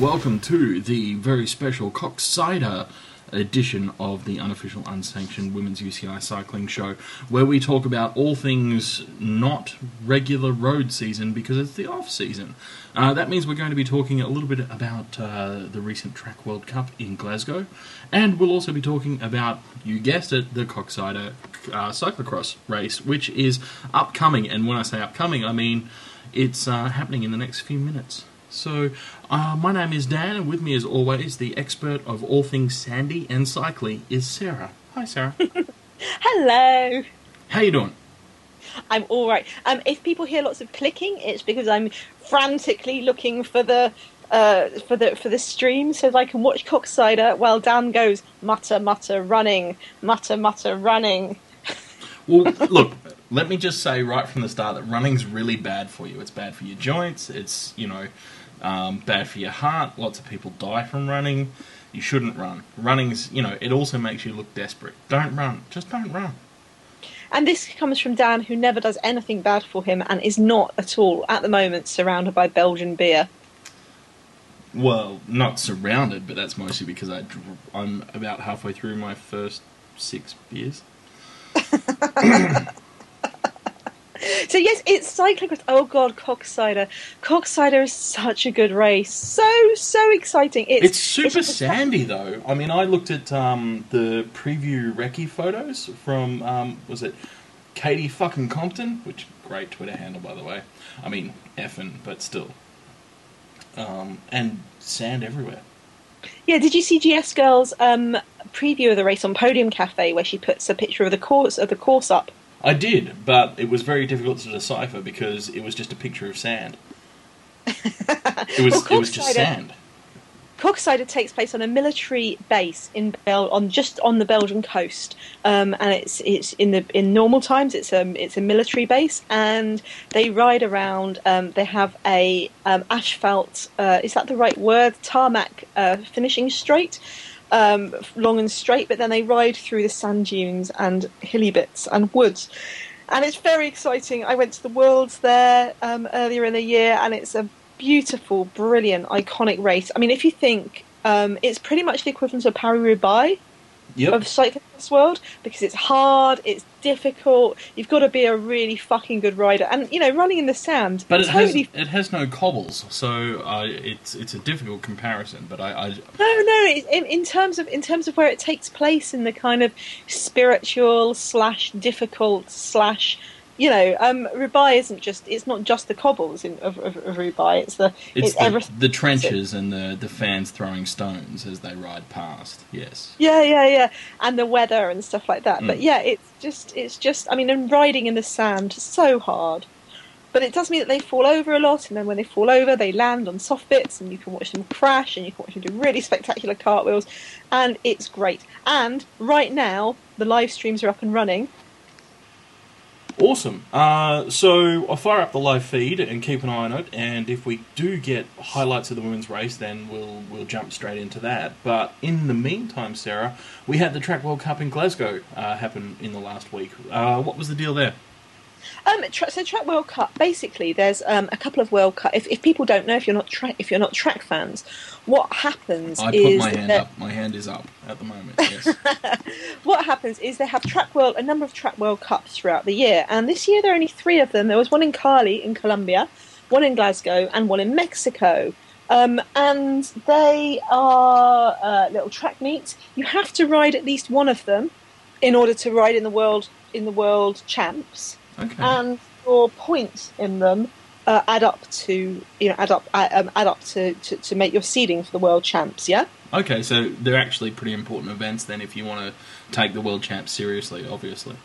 Welcome to the very special Koksijde edition of the unofficial unsanctioned women's UCI cycling show where we talk about all things not regular road season because it's the off season. Uh, that means we're going to be talking a little bit about uh, the recent Track World Cup in Glasgow and we'll also be talking about, you guessed it, the Koksijde uh, cyclocross race which is upcoming and when I say upcoming I mean it's uh, happening in the next few minutes. So, uh, my name is Dan, and with me, as always, the expert of all things sandy and cycling is Sarah. Hi, Sarah. Hello. How you doing? I'm all right. Um, if people hear lots of clicking, it's because I'm frantically looking for the uh, for the for the stream so that I can watch Koksijde while Dan goes mutter mutter running, mutter mutter running. Well, look, let me just say right from the start that running's really bad for you. It's bad for your joints. It's you know um, bad for your heart. Lots of people die from running. You shouldn't run. Running's you know it also makes you look desperate. Don't run. Just don't run. And this comes from Dan, who never does anything bad for him and is not at all, at the moment, surrounded by Belgian beer. Well, not surrounded, but that's mostly because I I'm about halfway through my first six beers. So yes, it's cycling. Oh god, Koksijde. Cox Cider is such a good race. So so exciting. It's, It's super a- sandy though. I mean, I looked at um, the preview recce photos from um, was it Katie fucking Compton, which great Twitter handle by the way. I mean, effing, but still. Um, and sand everywhere. Yeah, did you see GS Girl's um, preview of the race on Podium Cafe where she puts a picture of the course of the course up? I did, but it was very difficult to decipher because it was just a picture of sand. It was Well, it was just sand. Koksijde takes place on a military base in Bel- on just on the Belgian coast, um, and it's it's in the in normal times it's um it's a military base, and they ride around. Um, they have a um, asphalt uh, is that the right word tarmac uh, finishing straight. Um, long and straight, but then they ride through the sand dunes and hilly bits and woods, and it's very exciting. I went to the Worlds there um, earlier in the year, and it's a beautiful, brilliant, iconic race. I mean, if you think um, it's pretty much the equivalent of Paris Roubaix Yep. of cyclocross world because it's hard, it's difficult. You've got to be a really fucking good rider, and you know, running in the sand. But it totally. has it has no cobbles, so uh, it's it's a difficult comparison. But I, I No, no. In, in terms of in terms of where it takes place in the kind of spiritual slash difficult slash, you know, um, Roubaix isn't just it's not just the cobbles in, of, of, of Roubaix. It's the it's, it's the, everything. the trenches and the, the fans throwing stones as they ride past. Yes. Yeah, yeah, yeah, and the weather and stuff like that. But Mm. yeah, it's just, it's just. I mean, and riding in the sand so hard. But it does mean that they fall over a lot, and then when they fall over, they land on soft bits, and you can watch them crash, and you can watch them do really spectacular cartwheels, and it's great. And right now, the live streams are up and running. Awesome. Uh, so I'll fire up the live feed and keep an eye on it. And if we do get highlights of the women's race, then we'll we'll jump straight into that. But in the meantime, Sarah, we had the Track World Cup in Glasgow uh, happen in the last week. Uh, what was the deal there? Um, tra- so track World Cup. Basically, there's um, a couple of World Cup. If, if people don't know, if you're not track, if you're not track fans, what happens I is put my hand up. My hand is up at the moment. Yes. what happens is they have track world a number of track world cups throughout the year and this year there are only three of them there was one in cali in colombia one in glasgow and one in mexico um, and they are uh, little track meets you have to ride at least one of them in order to ride in the world in the world champs okay. and your points in them uh, add up to you know add up uh, um, add up to, to, to make your seeding for the world champs yeah Okay, so they're actually pretty important events then if you want to take the world champs seriously, obviously.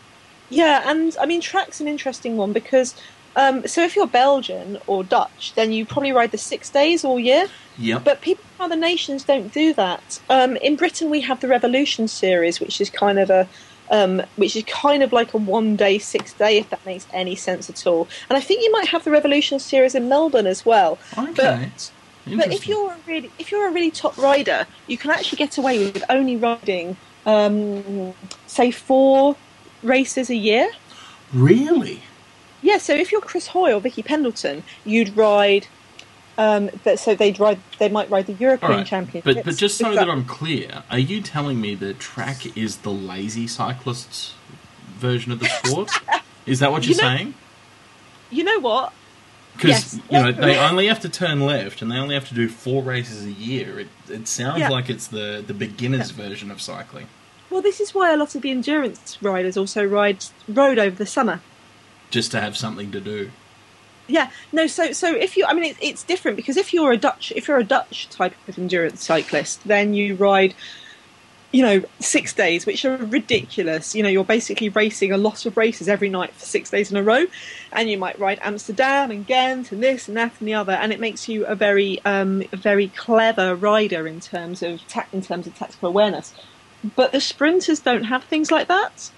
Yeah, and I mean, track's an interesting one because um, so if you're Belgian or Dutch, then you probably ride the six days all year. Yep. But people from other nations don't do that. Um, in Britain, we have the Revolution series, which is kind of a um, which is kind of like a one day, six day, if that makes any sense at all. And I think you might have the Revolution series in Melbourne as well. okay. But but if you're a really if you're a really top rider, you can actually get away with only riding, um, say, four races a year. Really? Yeah, so if you're Chris Hoy or Vicky Pendleton, you'd ride Um, that, so they'd ride, they might ride the European right. Championships. But but just so that I'm clear, are you telling me that track is the lazy cyclists version of the sport? is that what you're You know- saying? you know what? Because Yes. you know they only have to turn left and they only have to do four races a year. It it sounds Yeah. like it's the the beginner's version of cycling. Well, this is why a lot of the endurance riders also ride road over the summer. just to have something to do. Yeah, no. So, so if you, I mean, it, it's different because if you're a Dutch, if you're a Dutch type of endurance cyclist, then you ride, you know, six days, which are ridiculous. You know, you're basically racing a lot of races every night for six days in a row, and you might ride Amsterdam and Ghent and this and that and the other, and it makes you a very, um, very clever rider in terms of ta- in terms of tactical awareness. But the sprinters don't have things like that.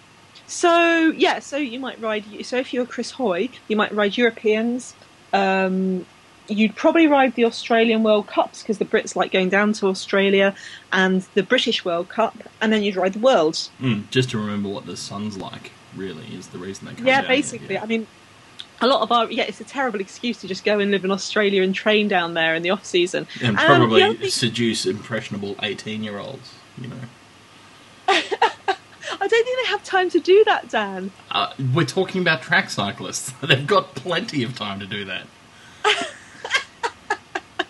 So yeah, so you might ride. So if you're Chris Hoy, you might ride Europeans. Um, you'd probably ride the Australian World Cups because the Brits like going down to Australia, and the British World Cup, and then you'd ride the Worlds. Mm, just to remember what the sun's like, really, is the reason they come yeah, down here, basically. yeah. I mean, a lot of our yeah, it's a terrible excuse to just go and live in Australia and train down there in the off season. and Um, probably thing- seduce impressionable eighteen-year-olds. You know, don't think they have time to do that, Dan. uh, we're talking about track cyclists. They've got plenty of time to do that.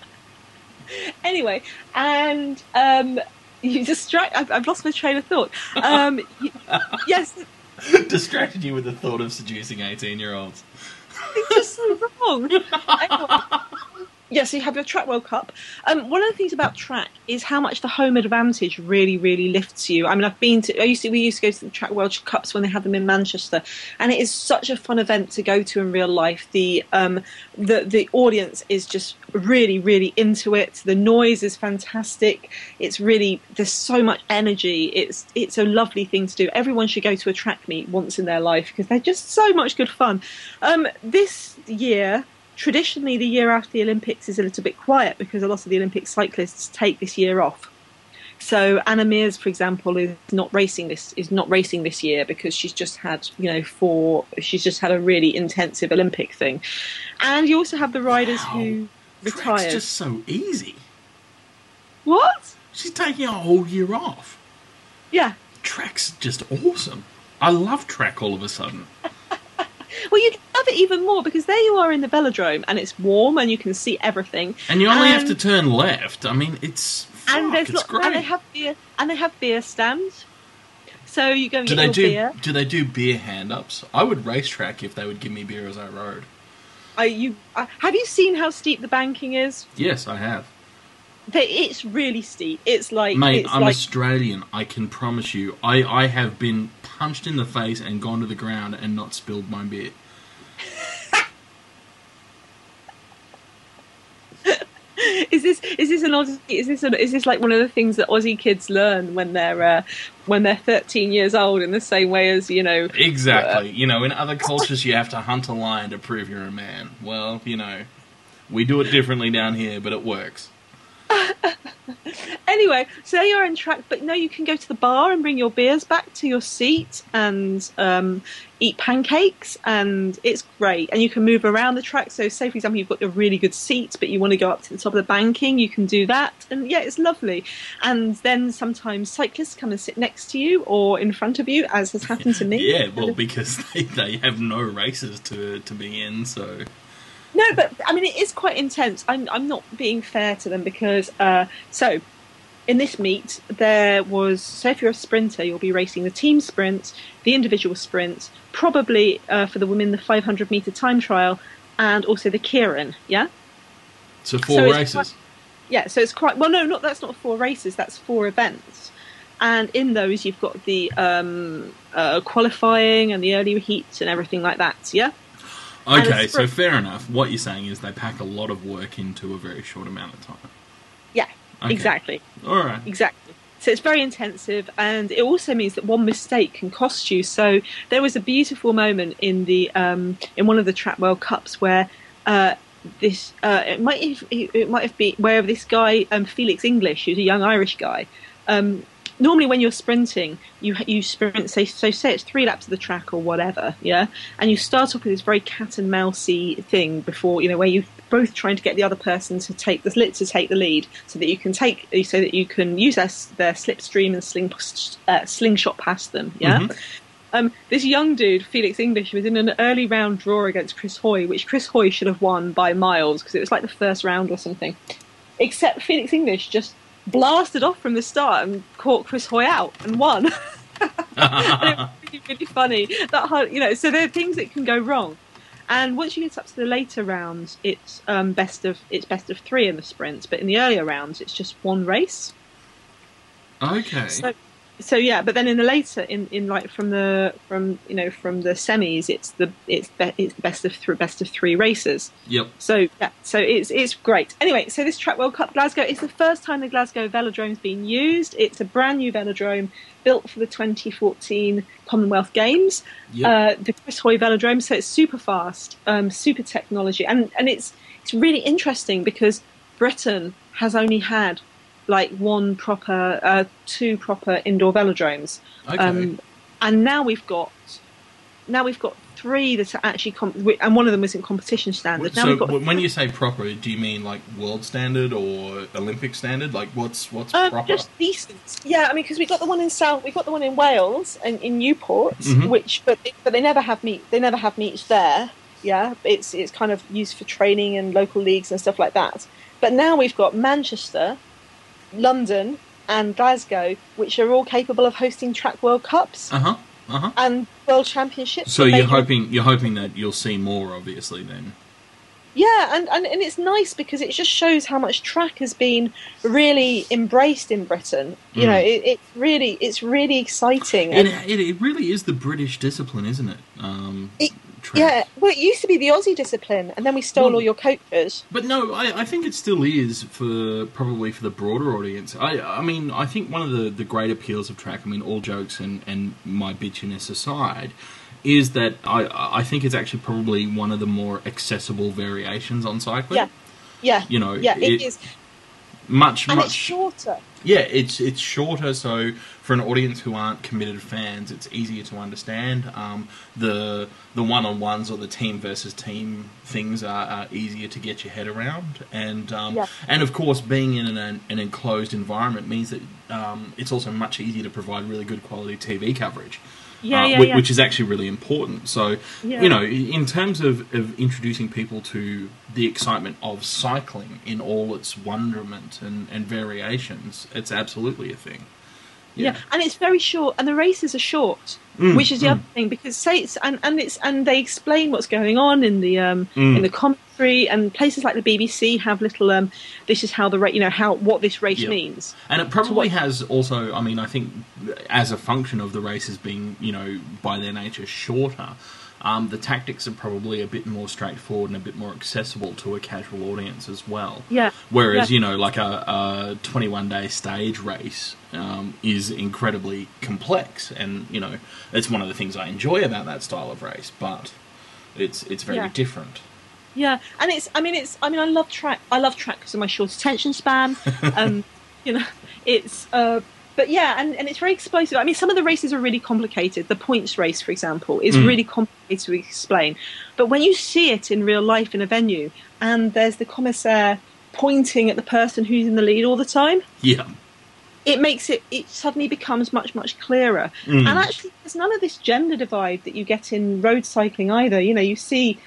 anyway, and um, you distract. I've, I've lost my train of thought. Um, y- yes, Distracted you with the thought of seducing eighteen-year-olds. it's just so wrong. Yeah, so you have your track World Cup. Um, one of the things about track is how much the home advantage really, really lifts you. I mean, I've been to. I used to. We used to go to the track World Cups when they had them in Manchester, and it is such a fun event to go to in real life. The um, the the audience is just really, really into it. The noise is fantastic. It's really there's so much energy. It's it's a lovely thing to do. Everyone should go to a track meet once in their life because they're just so much good fun. Um, this year traditionally the year after the Olympics is a little bit quiet because a lot of the Olympic cyclists take this year off. So Anna Meares, for example, is not racing this is not racing this year because she's just had you know four she's just had a really intensive Olympic thing, and you also have the riders who Track's retired. just so easy. What? She's taking a whole year off. Yeah. Track's just awesome. I love track all of a sudden. Well, you'd love it even more because there you are in the velodrome and it's warm and you can see everything. And you only have to turn left. I mean, it's fuck, and there's it's lot, great. and they have beer and they have beer stands. So you go and do get they your do beer. do they do beer hand ups? I would racetrack if they would give me beer as I rode. Are you uh, have you seen how steep the banking is? Yes, I have. They, it's really steep. It's like Mate, it's I'm like Australian. I can promise you. I, I have been punched in the face and gone to the ground and not spilled my beer. is this is this an Aussie, is this an, is this like one of the things that Aussie kids learn when they're uh, when they're 13 years old in the same way as you know Exactly. You know, in other cultures, you have to hunt a lion to prove you're a man. Well, you know, we do it differently down here, but it works. Anyway, so you're on track, but no, you can go to the bar and bring your beers back to your seat and um, eat pancakes, and it's great. And you can move around the track. So, say for example, you've got a really good seat, but you want to go up to the top of the banking, you can do that, and yeah, it's lovely. And then sometimes cyclists come and sit next to you or in front of you, as has happened to me. Yeah, well, because they, they have no races to to be in, so No, but I mean, it is quite intense. I'm, I'm not being fair to them because, uh, so in this meet, there was, so if you're a sprinter, you'll be racing the team sprint, the individual sprint, probably uh, for the women, the 500 metre time trial, and also the Keirin, yeah? so four So races. quite- Yeah, so it's quite, well, no, not that's not four races, that's four events. And in those, you've got the um, uh, qualifying and the early heats and everything like that, yeah? Okay, so fair enough. What you're saying is they pack a lot of work into a very short amount of time. Yeah, Okay. exactly. All right. Exactly. So it's very intensive, and it also means that one mistake can cost you. So there was a beautiful moment in the um, in one of the Track World Cups where uh, this uh, it might have, it might have been where this guy um, Felix English, who's a young Irish guy, um, normally when you're sprinting, you you sprint say so say it's three laps of the track or whatever, yeah, and you start off with this very cat and mousey thing before you know where you both trying to get the other person to take the to take the lead so that you can take so that you can use their, their slipstream and sling uh, slingshot past them, yeah. Mm-hmm. Um, this young dude, Felix English, was in an early round draw against Chris Hoy, which Chris Hoy should have won by miles because it was like the first round or something. Except Felix English just blasted off from the start and caught Chris Hoy out and won. and it was really, funny. That you know, so there are things that can go wrong. And once you get up to the later rounds, it's um, best of it's best of three in the sprints. But in the earlier rounds, it's just one race. Okay. So so yeah, but then in the later, in, in like from the from you know from the semis, it's the it's be, it's best of three best of three races. Yep. So yeah, so it's it's great. Anyway, so this Track World Cup Glasgow is the first time the Glasgow Velodrome's been used. It's a brand new velodrome built for the 2014 Commonwealth Games. Yep. Uh, the Chris Hoy Velodrome, so it's super fast, um, super technology, and and it's it's really interesting because Britain has only had like one proper, uh, two proper indoor velodromes. Okay. Um, and now we've got, now we've got three that are actually, com- and one of them was in competition standard. Now so when you say proper, do you mean like world standard or Olympic standard? Like what's what's um, proper? Just decent. Yeah, I mean because we got the one in South, we got the one in Wales and in Newport, mm-hmm. which but but they never have meet, they never have meets there. Yeah, it's it's kind of used for training and local leagues and stuff like that. But now we've got Manchester, London, and Glasgow, which are all capable of hosting track World Cups uh-huh, uh-huh. and World Championships. So you're hoping you're hoping that you'll see more, obviously, then. Yeah, and, and, and it's nice because it just shows how much track has been really embraced in Britain. You mm. know, it, it's really it's really exciting. And, and it, it, really is the British discipline, isn't it? Um, it yeah, well, it used to be the Aussie discipline, and then we stole well, all your coaches. But no, I, I, think it still is for probably for the broader audience. I, I mean, I think one of the, the great appeals of track, I mean, all jokes and, and my bitchiness aside, is that I I think it's actually probably one of the more accessible variations on cycling. Yeah, yeah, you know, yeah, it, it is much and much shorter. Yeah, it's it's shorter, so for an audience who aren't committed fans, it's easier to understand. Um, the the one on ones or the team versus team things are, are, easier to get your head around, and um, yeah. and of course, being in an, an enclosed environment means that um, it's also much easier to provide really good quality TV coverage yeah, uh, yeah, which, yeah. which is actually really important. So, you know, in terms of, of introducing people to the excitement of cycling in all its wonderment and, and variations, it's absolutely a thing. Yeah. yeah. and it's very short, and the races are short, mm, which is the mm. other thing because say it's and, and it's and they explain what's going on in the um mm. in the commentary, and places like the BBC have little um this is how the rate you know how what this race yep. means, and it probably has also. I mean, I think as a function of the races being you know by their nature shorter. Um, the tactics are probably a bit more straightforward and a bit more accessible to a casual audience as well. Yeah. Whereas yeah. you know, like a, a 21 day stage race um, is incredibly complex, and you know, it's one of the things I enjoy about that style of race. But it's it's very yeah. different. Yeah, and it's. I mean, it's. I mean, I love track. I love track because of my short attention span. um, you know, it's. Uh, but yeah, and, and it's very explosive. I mean, some of the races are really complicated. The points race, for example, is mm. really complicated to explain. But when you see it in real life in a venue, and there's the commissaire pointing at the person who's in the lead all the time, yeah, it makes it. It suddenly becomes much much clearer. Mm. And actually, there's none of this gender divide that you get in road cycling either. You know, you see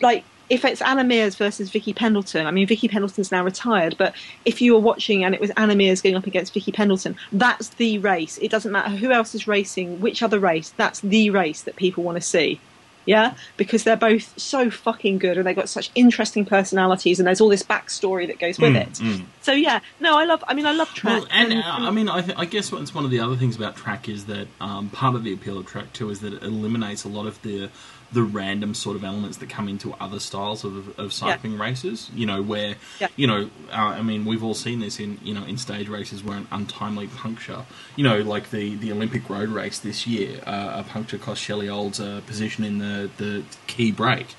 like if it's Anna Meares versus Vicky Pendleton, I mean Vicky Pendleton's now retired, but if you were watching and it was Anna Meares going up against Vicky Pendleton, that's the race. It doesn't matter who else is racing, which other race. That's the race that people want to see. Yeah, because they're both so fucking good and they've got such interesting personalities and there's all this backstory that goes with mm, it. Mm. So yeah, no, I love. I mean, I love track. Well, and, and, uh, I mean, I, th- I guess what's one of the other things about track is that um, part of the appeal of track too is that it eliminates a lot of the the random sort of elements that come into other styles of, of cycling yeah. races. You know, where yeah. you know, uh, I mean, we've all seen this in you know in stage races where an untimely puncture, you know, like the, the Olympic road race this year, uh, a puncture cost Shelley Olds a position in the the key break,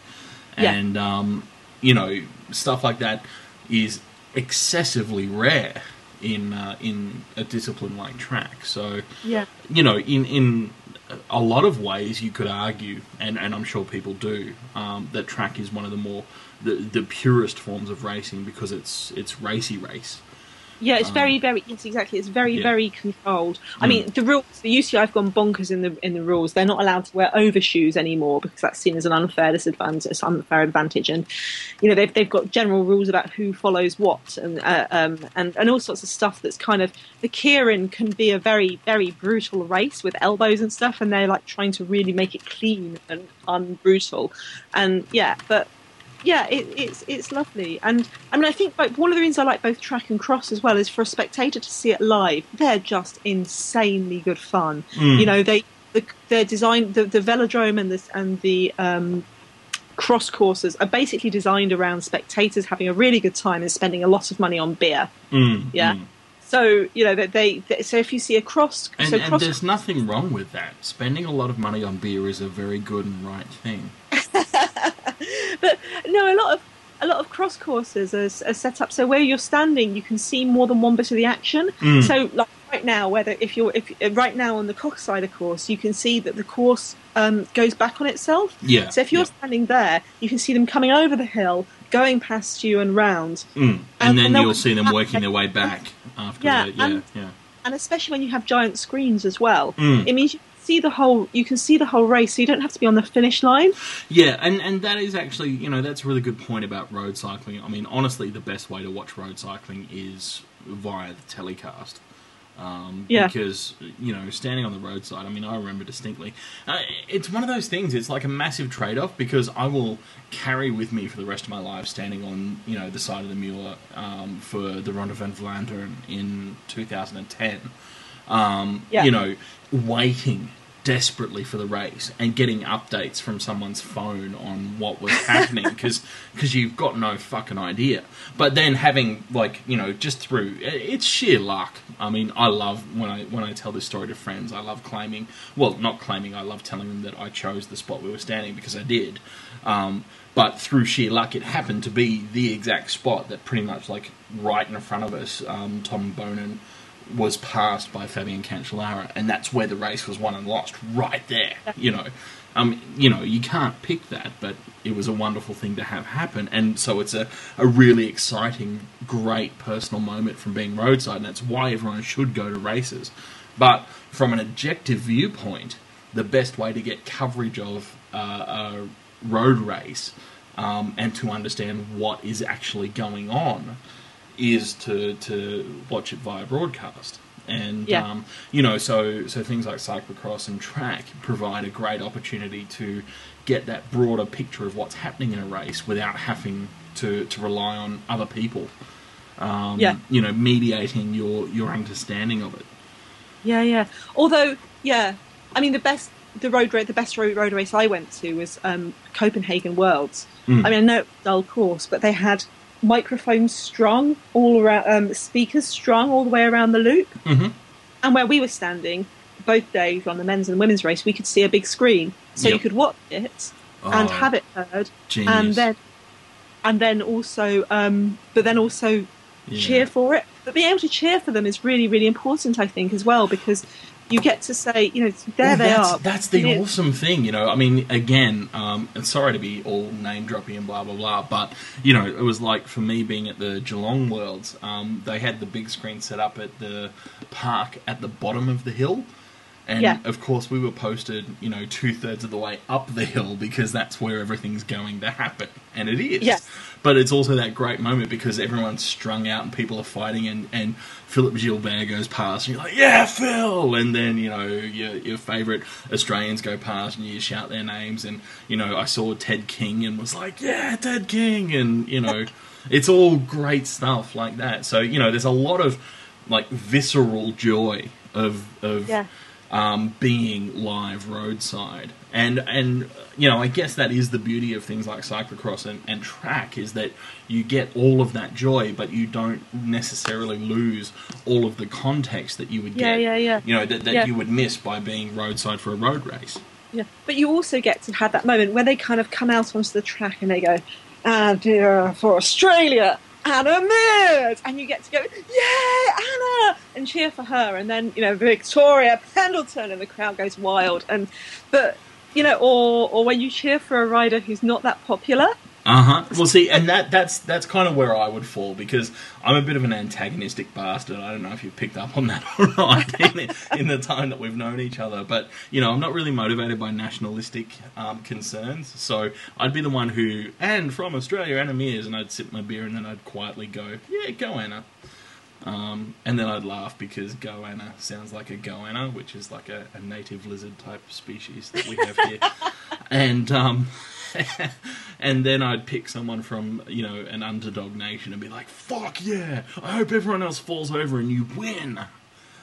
and yeah. um, you know stuff like that is excessively rare. in uh, in a discipline like track. So Yeah. you know, in in a lot of ways, you could argue, and, and I'm sure people do, um, that track is one of the more the, the purest forms of racing because it's it's racy race. Yeah, it's Um, very, very yes, exactly. It's very, yeah. very controlled. I Mm. mean, the rules, the UCI have gone bonkers in the in the rules. They're not allowed to wear overshoes anymore because that's seen as an unfair disadvantage, it's unfair advantage. And you know, they've they've got general rules about who follows what, and uh, um, and and all sorts of stuff. That's kind of the Keirin can be a very, very brutal race with elbows and stuff, and they're like trying to really make it clean and unbrutal. And yeah, but yeah, it, it's it's lovely, and I mean, I think like one of the reasons I like both track and cross as well is for a spectator to see it live. They're just insanely good fun. Mm. You know, they the, they're designed the, the velodrome and the and the um, cross courses are basically designed around spectators having a really good time and spending a lot of money on beer. Mm, Yeah. mm. So you know that they, they so if you see a cross And, so and cross there's nothing wrong with that. Spending a lot of money on beer is a very good and right thing. But no, a lot of a lot of cross courses are, are set up so where you're standing, you can see more than one bit of the action. Mm. So, like right now, whether if you're if uh, right now on the Koksijde course, you can see that the course um, goes back on itself. Yeah. So if you're yeah. standing there, you can see them coming over the hill, going past you and round. Mm. and- And then and you'll see them working their way back after Yeah, that. Yeah, and- yeah. And especially when you have giant screens as well, Mm. it means you see the whole you can see the whole race, so you don't have to be on the finish line. Yeah, and, and that is actually, you know, that's a really good point about road cycling. I mean, honestly, the best way to watch road cycling is via the telecast. Um, Yeah. Because, you know, standing on the roadside, I mean, I remember distinctly. Uh, it's one of those things, it's like a massive trade off because I will carry with me for the rest of my life standing on, you know, the side of the Muur um, for the Ronde van Vlaanderen in 2010 um, Yeah. you know, waiting desperately for the race and getting updates from someone's phone on what was happening because you've got no fucking idea. But then having like you know just through it's sheer luck. I mean, I love when I when I tell this story to friends. I love claiming, well, not claiming. I love telling them that I chose the spot we were standing because I did. Um, but through sheer luck, it happened to be the exact spot that pretty much like right in front of us. Um, Tom Boonen was passed by Fabian Cancellara, and that's where the race was won and lost, right there. You know, um, you know, you can't pick that, but it was a wonderful thing to have happen, and so it's a, a really exciting, great personal moment from being roadside, and that's why everyone should go to races. But from an objective viewpoint, the best way to get coverage of uh, a road race um, and to understand what is actually going on is to to watch it via broadcast. And Yeah. um, you know, so so things like cyclocross and track provide a great opportunity to get that broader picture of what's happening in a race without having to, to rely on other people. Um, Yeah. You know, mediating your your understanding of it. Yeah, yeah. Although, yeah, I mean the best the road the best road, road race I went to was um, Copenhagen Worlds. Mm. I mean, I know dull course, but they had microphones strung all around, um, speakers strung all the way around the loop. Mhm. And where we were standing, both days on the men's and women's race, we could see a big screen, so you could watch it and Oh, have it heard, genius. and then and then also, um, but then also Yeah. cheer for it. But being able to cheer for them is really, really important, I think, as well, because you get to say, you know, there Well, they that's, are. That's the awesome thing, you know. I mean, again, um, and sorry to be all name dropping and blah blah blah, but you know, it was like for me being at the Geelong Worlds. Um, they had the big screen set up at the park at the bottom of the hill, and Yeah. of course we were posted, you know, two thirds of the way up the hill because that's where everything's going to happen, and it is. Yes. But it's also that great moment because everyone's strung out and people are fighting, and, and Philippe Gilbert goes past, and you're like, "Yeah, Phil!" And then you know your your favourite Australians go past, and you shout their names. And you know, I saw Ted King and was like, "Yeah, Ted King!" And you know, it's all great stuff like that. So you know, there's a lot of like visceral joy of of Yeah. Um, being live roadside. And and you know, I guess that is the beauty of things like cyclocross and, and track is that you get all of that joy, but you don't necessarily lose all of the context that you would get. yeah, yeah. yeah. You know that, that Yeah. you would miss by being roadside for a road race. Yeah. But you also get to have that moment where they kind of come out onto the track and they go, and uh, for Australia, Anna Meares, and you get to go, yeah, Anna, and cheer for her, and then you know Victoria Pendleton, and the crowd goes wild, and but you know, or or when you cheer for a rider who's not that popular, Uh huh. Well, see, and that that's that's kind of where I would fall because I'm a bit of an antagonistic bastard. I don't know if you've picked up on that or not in, in the time that we've known each other, but you know, I'm not really motivated by nationalistic um, concerns. So I'd be the one who, and from Australia, Anna Meares, and I'd sip my beer and then I'd quietly go, "Yeah, go Anna." Um, and then I'd laugh because goanna sounds like a goanna, which is like a, a native lizard type species that we have here. and um, and then I'd pick someone from you know an underdog nation and be like, "Fuck yeah! I hope everyone else falls over and you win."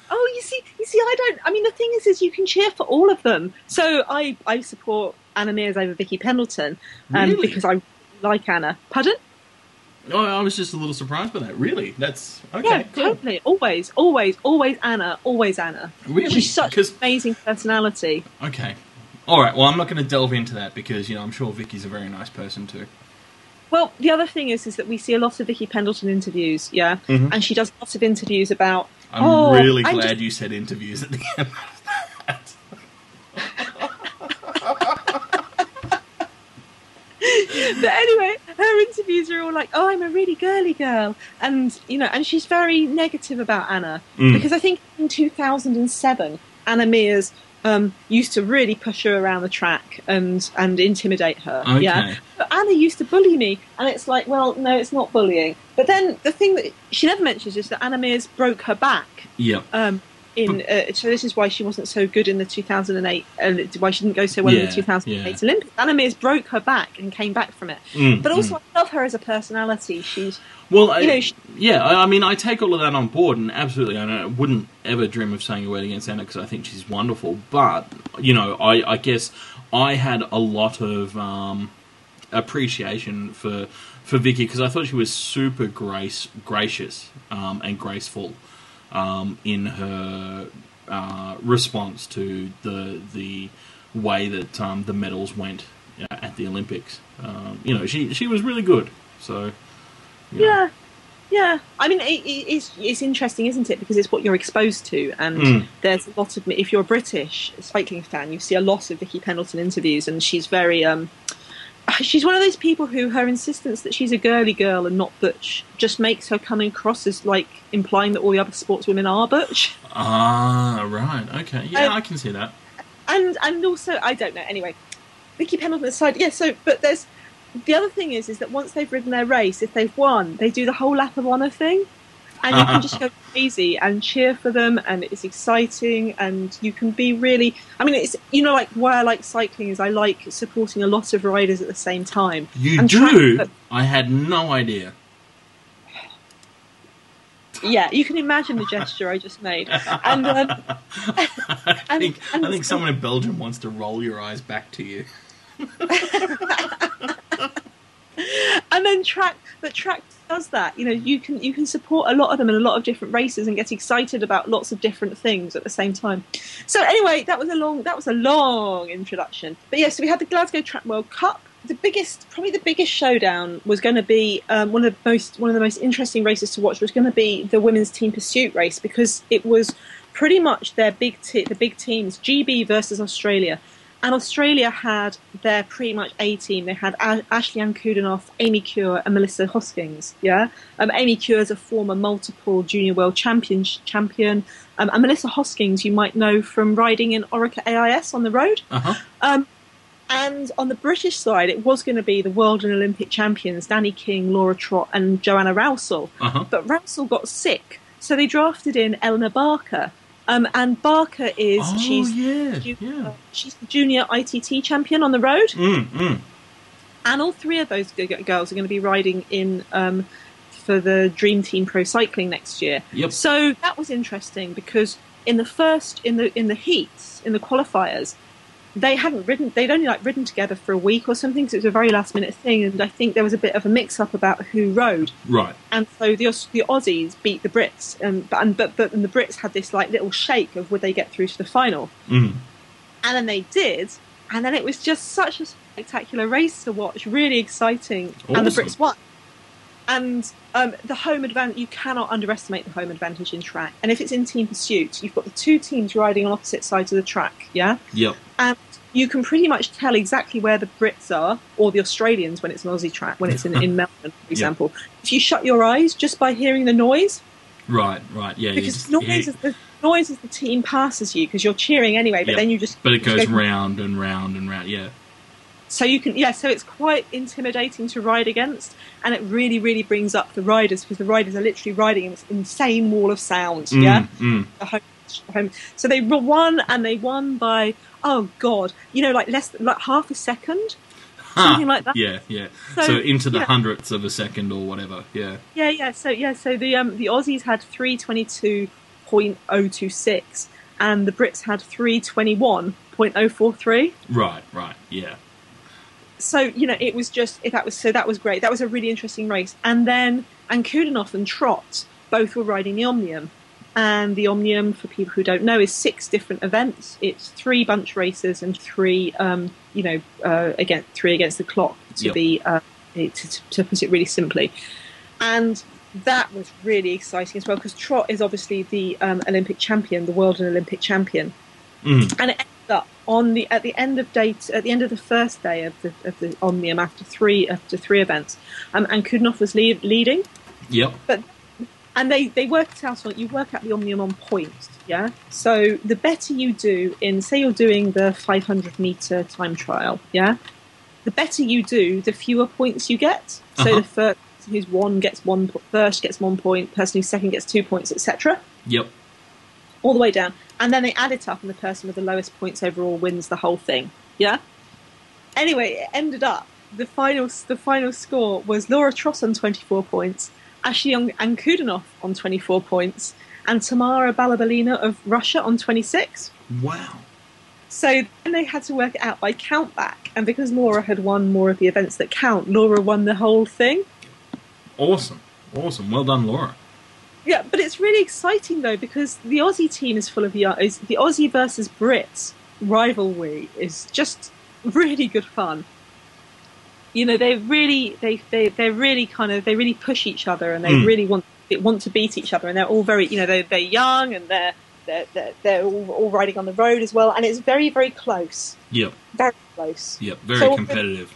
Oh, you see, you see, I don't. I mean, the thing is, is you can cheer for all of them. So I, I support Anna Meares over Vicky Pendleton, um, Really? because I like Anna. Pardon? Oh, I was just a little surprised by that. Really, that's okay. yeah, cool. totally. Always, always, always Anna. Always Anna. Really? She's such an amazing personality. Okay. All right. Well, I'm not going to delve into that because you know I'm sure Vicky's a very nice person too. Well, the other thing is, is that we see a lot of Vicky Pendleton interviews, yeah, Mhm. and she does lots of interviews about. I'm oh, really glad just- you said interviews at the end. of that. but anyway, her interviews are all like, "Oh, I'm a really girly girl," and you know, and she's very negative about Anna Mm. because I think in 2007, Anna Meares um, used to really push her around the track and and intimidate her. Okay. Yeah, but Anna used to bully me, and it's like, well, no, it's not bullying. But then the thing that she never mentions is that Anna Meares broke her back. Yeah. Um, in uh, so this is why she wasn't so good in the 2008 and why she didn't go so well in the 2008 yeah. Olympics. Anna Meares broke her back and came back from it. Mm, But also, mm. I love her as a personality. She's Well, I, you know, she- yeah, I, I mean, I take all of that on board, and absolutely, I, I wouldn't ever dream of saying a word against Anna because I think she's wonderful. But you know, I, I guess I had a lot of um, appreciation for for Vicky because I thought she was super grace gracious um, and graceful um, in her uh, response to the the way that um, the medals went uh, at the Olympics. Um, you know, she she was really good. So you know. yeah, yeah. I mean, it, it's it's interesting, isn't it? Because it's what you're exposed to, and Mm. there's a lot of if you're a British cycling fan, you see a lot of Vicky Pendleton interviews, and she's very um. She's one of those people who her insistence that she's a girly girl and not butch just makes her come across as like implying that all the other sportswomen are butch. Ah, right. Okay. Yeah, Um, I can see that. and and also I don't know. Anyway, Vicky Pendleton aside, yeah. So, but there's the other thing is is that once they've ridden their race, if they've won, they do the whole lap of honour thing, and you can just go crazy and cheer for them, and it's exciting, and you can be really. I mean, it's you know like why I like cycling is I like supporting a lot of riders at the same time. You and do? track- I had no idea. yeah, you can imagine the gesture I just made, and. Um, I think, and I think so- someone in Belgium wants to roll your eyes back to you. and then track the track does that. You know you can you can support a lot of them in a lot of different races and get excited about lots of different things at the same time. So anyway that was a long that was a long introduction. But yeah so we had the glasgow track world cup. The biggest probably the biggest showdown was going to be um, one of the most one of the most interesting races to watch was going to be the women's team pursuit race because it was pretty much their big the big teams gb versus australia and Australia had their pretty much A team. They had a- Ashlee Ankudinoff, Amy Cure, and Melissa Hoskins. Yeah, um, Amy Cure is a former multiple junior world champion. champion. Um, and Melissa Hoskins, you might know from riding in Orica AIS on the road. Uh huh. Um, and on the British side, it was going to be the world and Olympic champions Dani King, Laura Trott, and Joanna Rowsell. Uh huh. But Rowsell got sick, so they drafted in Elinor Barker. Um, and Barker is Oh, she's yeah. ju- Yeah. she's the junior ITT champion on the road, Mm, mm. and all three of those g- girls are going to be riding in um, for the Dream Team Pro Cycling next year. Yep. So that was interesting because in the first in the in the heats in the qualifiers, they hadn't ridden. They'd only like ridden together for a week or something. So it was a very last minute thing, and I think there was a bit of a mix up about who rode. Right. And so the the Aussies beat the Brits, and but and, but but and the Brits had this like little shake of would they get through to the final Mm. and then they did, and then it was just such a spectacular race to watch, really exciting, and the Brits won. And um, the home advantage, you cannot underestimate the home advantage in track. And if it's in team pursuit, you've got the two teams riding on opposite sides of the track, yeah? Yep. And you can pretty much tell exactly where the Brits are, or the Australians when it's an Aussie track, when it's in, in Melbourne, for example. If you shut your eyes just by hearing the noise, Right, right, yeah. because just- noise, yeah, is the, noise is the team passes you because you're cheering anyway, but Yep. then you just. but it goes go- round and round and round. Yeah, So you can, yeah, so it's quite intimidating to ride against, and it really, really brings up the riders because the riders are literally riding in this insane wall of sound, Mm, yeah? mm. home, home. So they won, and they won by oh god, you know, like less, like half a second, something like that. Yeah, yeah. So, So, into the yeah. hundredths of a second or whatever. Yeah. Yeah, yeah. So yeah, so the um the Aussies had three twenty two point oh two six, and the Brits had three twenty one point oh four three. Right, right. Yeah. So you know, it was just that was so that was great. That was a really interesting race. And then and Kudanoff and Trott both were riding the Omnium. And the Omnium, for people who don't know, is six different events. It's three bunch races and three, um, you know, uh, against three against the clock to Yep. be uh, to, to, put it really simply. And that was really exciting as well because Trott is obviously the um, Olympic champion, the world and Olympic champion Mm. and it on the at the end of day at the end of the first day of the of the Omnium after three after three events, um, and Kudnoff was lead, leading, Yep. But and they they worked out on you work out the Omnium on points, yeah. So the better you do in say you're doing the 500 meter time trial, yeah, the better you do, the fewer points you get. So Uh-huh. the first who's one gets one first gets one point, person who's second gets two points, etc Yep. All the way down, and then they add it up, and the person with the lowest points overall wins the whole thing. Yeah. Anyway, it ended up the final the final score was Laura Tross on twenty four points, Ashley Young and Kudanov on twenty four points, and Tamara Balabolkina of Russia on twenty six. Wow. So then they had to work it out by count back, and because Laura had won more of the events that count, Laura won the whole thing. Awesome. Awesome. Well done, Laura. Yeah, but it's really exciting though because the Aussie team is full of young. Is the Aussie versus Brits rivalry is just really good fun. You know, they really they they they really kind of they really push each other and they Mm. really want they want to beat each other and they're all very you know they're they're young and they're they're they're, they're all, all riding on the road as well and it's very very close, Yep. very close. Yep. Very So- competitive.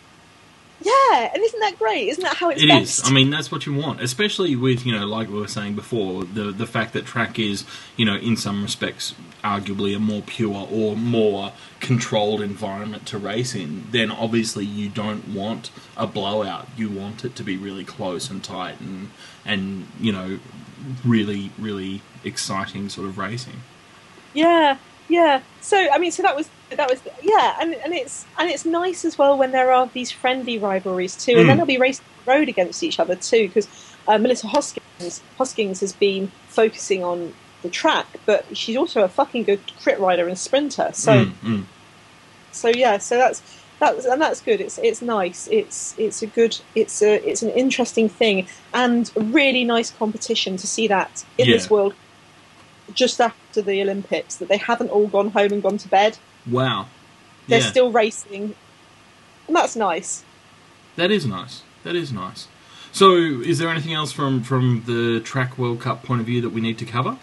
Yeah, and isn't that great? Isn't that how it's It best? is. I mean, that's what you want, especially with you know, like we were saying before, the the fact that track is you know, in some respects, arguably a more pure or more controlled environment to race in. Then obviously you don't want a blowout. You want it to be really close and tight and and you know, really really exciting sort of racing. Yeah, yeah. So I mean, so that was that was yeah, and and it's and it's nice as well when there are these friendly rivalries too, and Mm. then they'll be racing the road against each other too, because uh, Melissa Hoskins Hoskins has been focusing on the track, but she's also a fucking good crit rider and sprinter. So Mm, so yeah, so that's that's and that's good. It's it's nice. It's it's a good. It's a it's an interesting thing and a really nice competition to see that in Yeah. this world. Just after the Olympics, that they haven't all gone home and gone to bed. Wow. They're yeah. still racing, and that's nice. That is nice. That is nice. So, is there anything else from from the track World Cup point of view that we need to cover?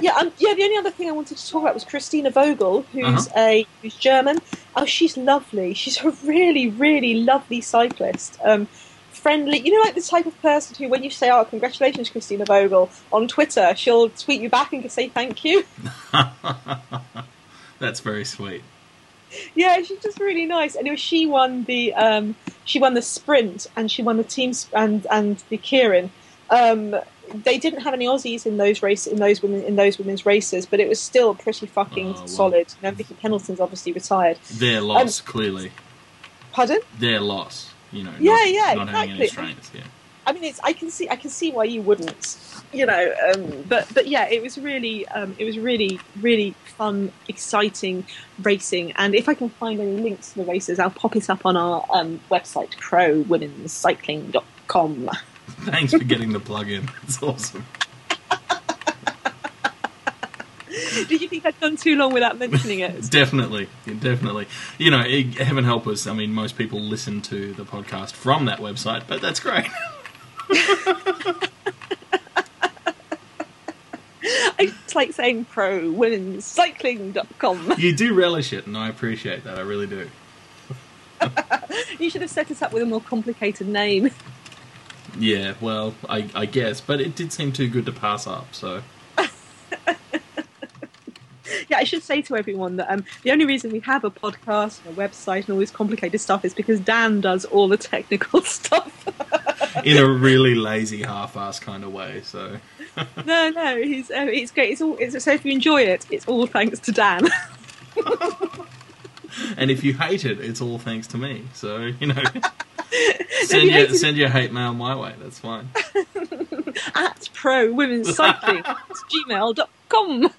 Yeah, um, yeah. The only other thing I wanted to talk about was Kristina Vogel, who's Uh-huh. a who's German. Oh, she's lovely. She's a really, really lovely cyclist. Um, friendly. You know, like the type of person who, when you say, "Oh, congratulations, Kristina Vogel," on Twitter, she'll tweet you back and say thank you. That's very sweet. yeah, she's just really nice. Anyway, she won the um, she won the sprint and she won the team sp- and and the Keirin. Um, they didn't have any Aussies in those race in those women in those women's races, but it was still pretty fucking Oh, wow. solid. You know, Vicky Pendleton's obviously retired. Their loss, clearly. Pardon? Their loss. You know. Yeah, not, yeah, Not having any exactly. Yeah. I mean, it's I can see I can see why you wouldn't, you know. Um, but but yeah, it was really um, it was really really fun, exciting racing. And if I can find any links to the races, I'll pop it up on our um, website, prowomenscycling.com. Thanks for getting the plug in. It's awesome. Did you think I'd done too long without mentioning it? Definitely, definitely. You know, it, heaven help us. I mean, most people listen to the podcast from that website, but that's great. I just like saying pro women's cycling.com. You do relish it, and I appreciate that. I really do. You should have set us up with a more complicated name. Yeah, well, I, I guess, but it did seem too good to pass up. So Yeah, I should say to everyone that um, the only reason we have a podcast and a website and all this complicated stuff is because Dan does all the technical stuff. in a really lazy, half-ass kind of way. So no, no, he's uh, it's great. It's all it's, so if you enjoy it, it's all thanks to Dan. and if you hate it, it's all thanks to me. So you know, send you your hate send your hate mail my way. That's fine. at pro women's cycling gmail.com.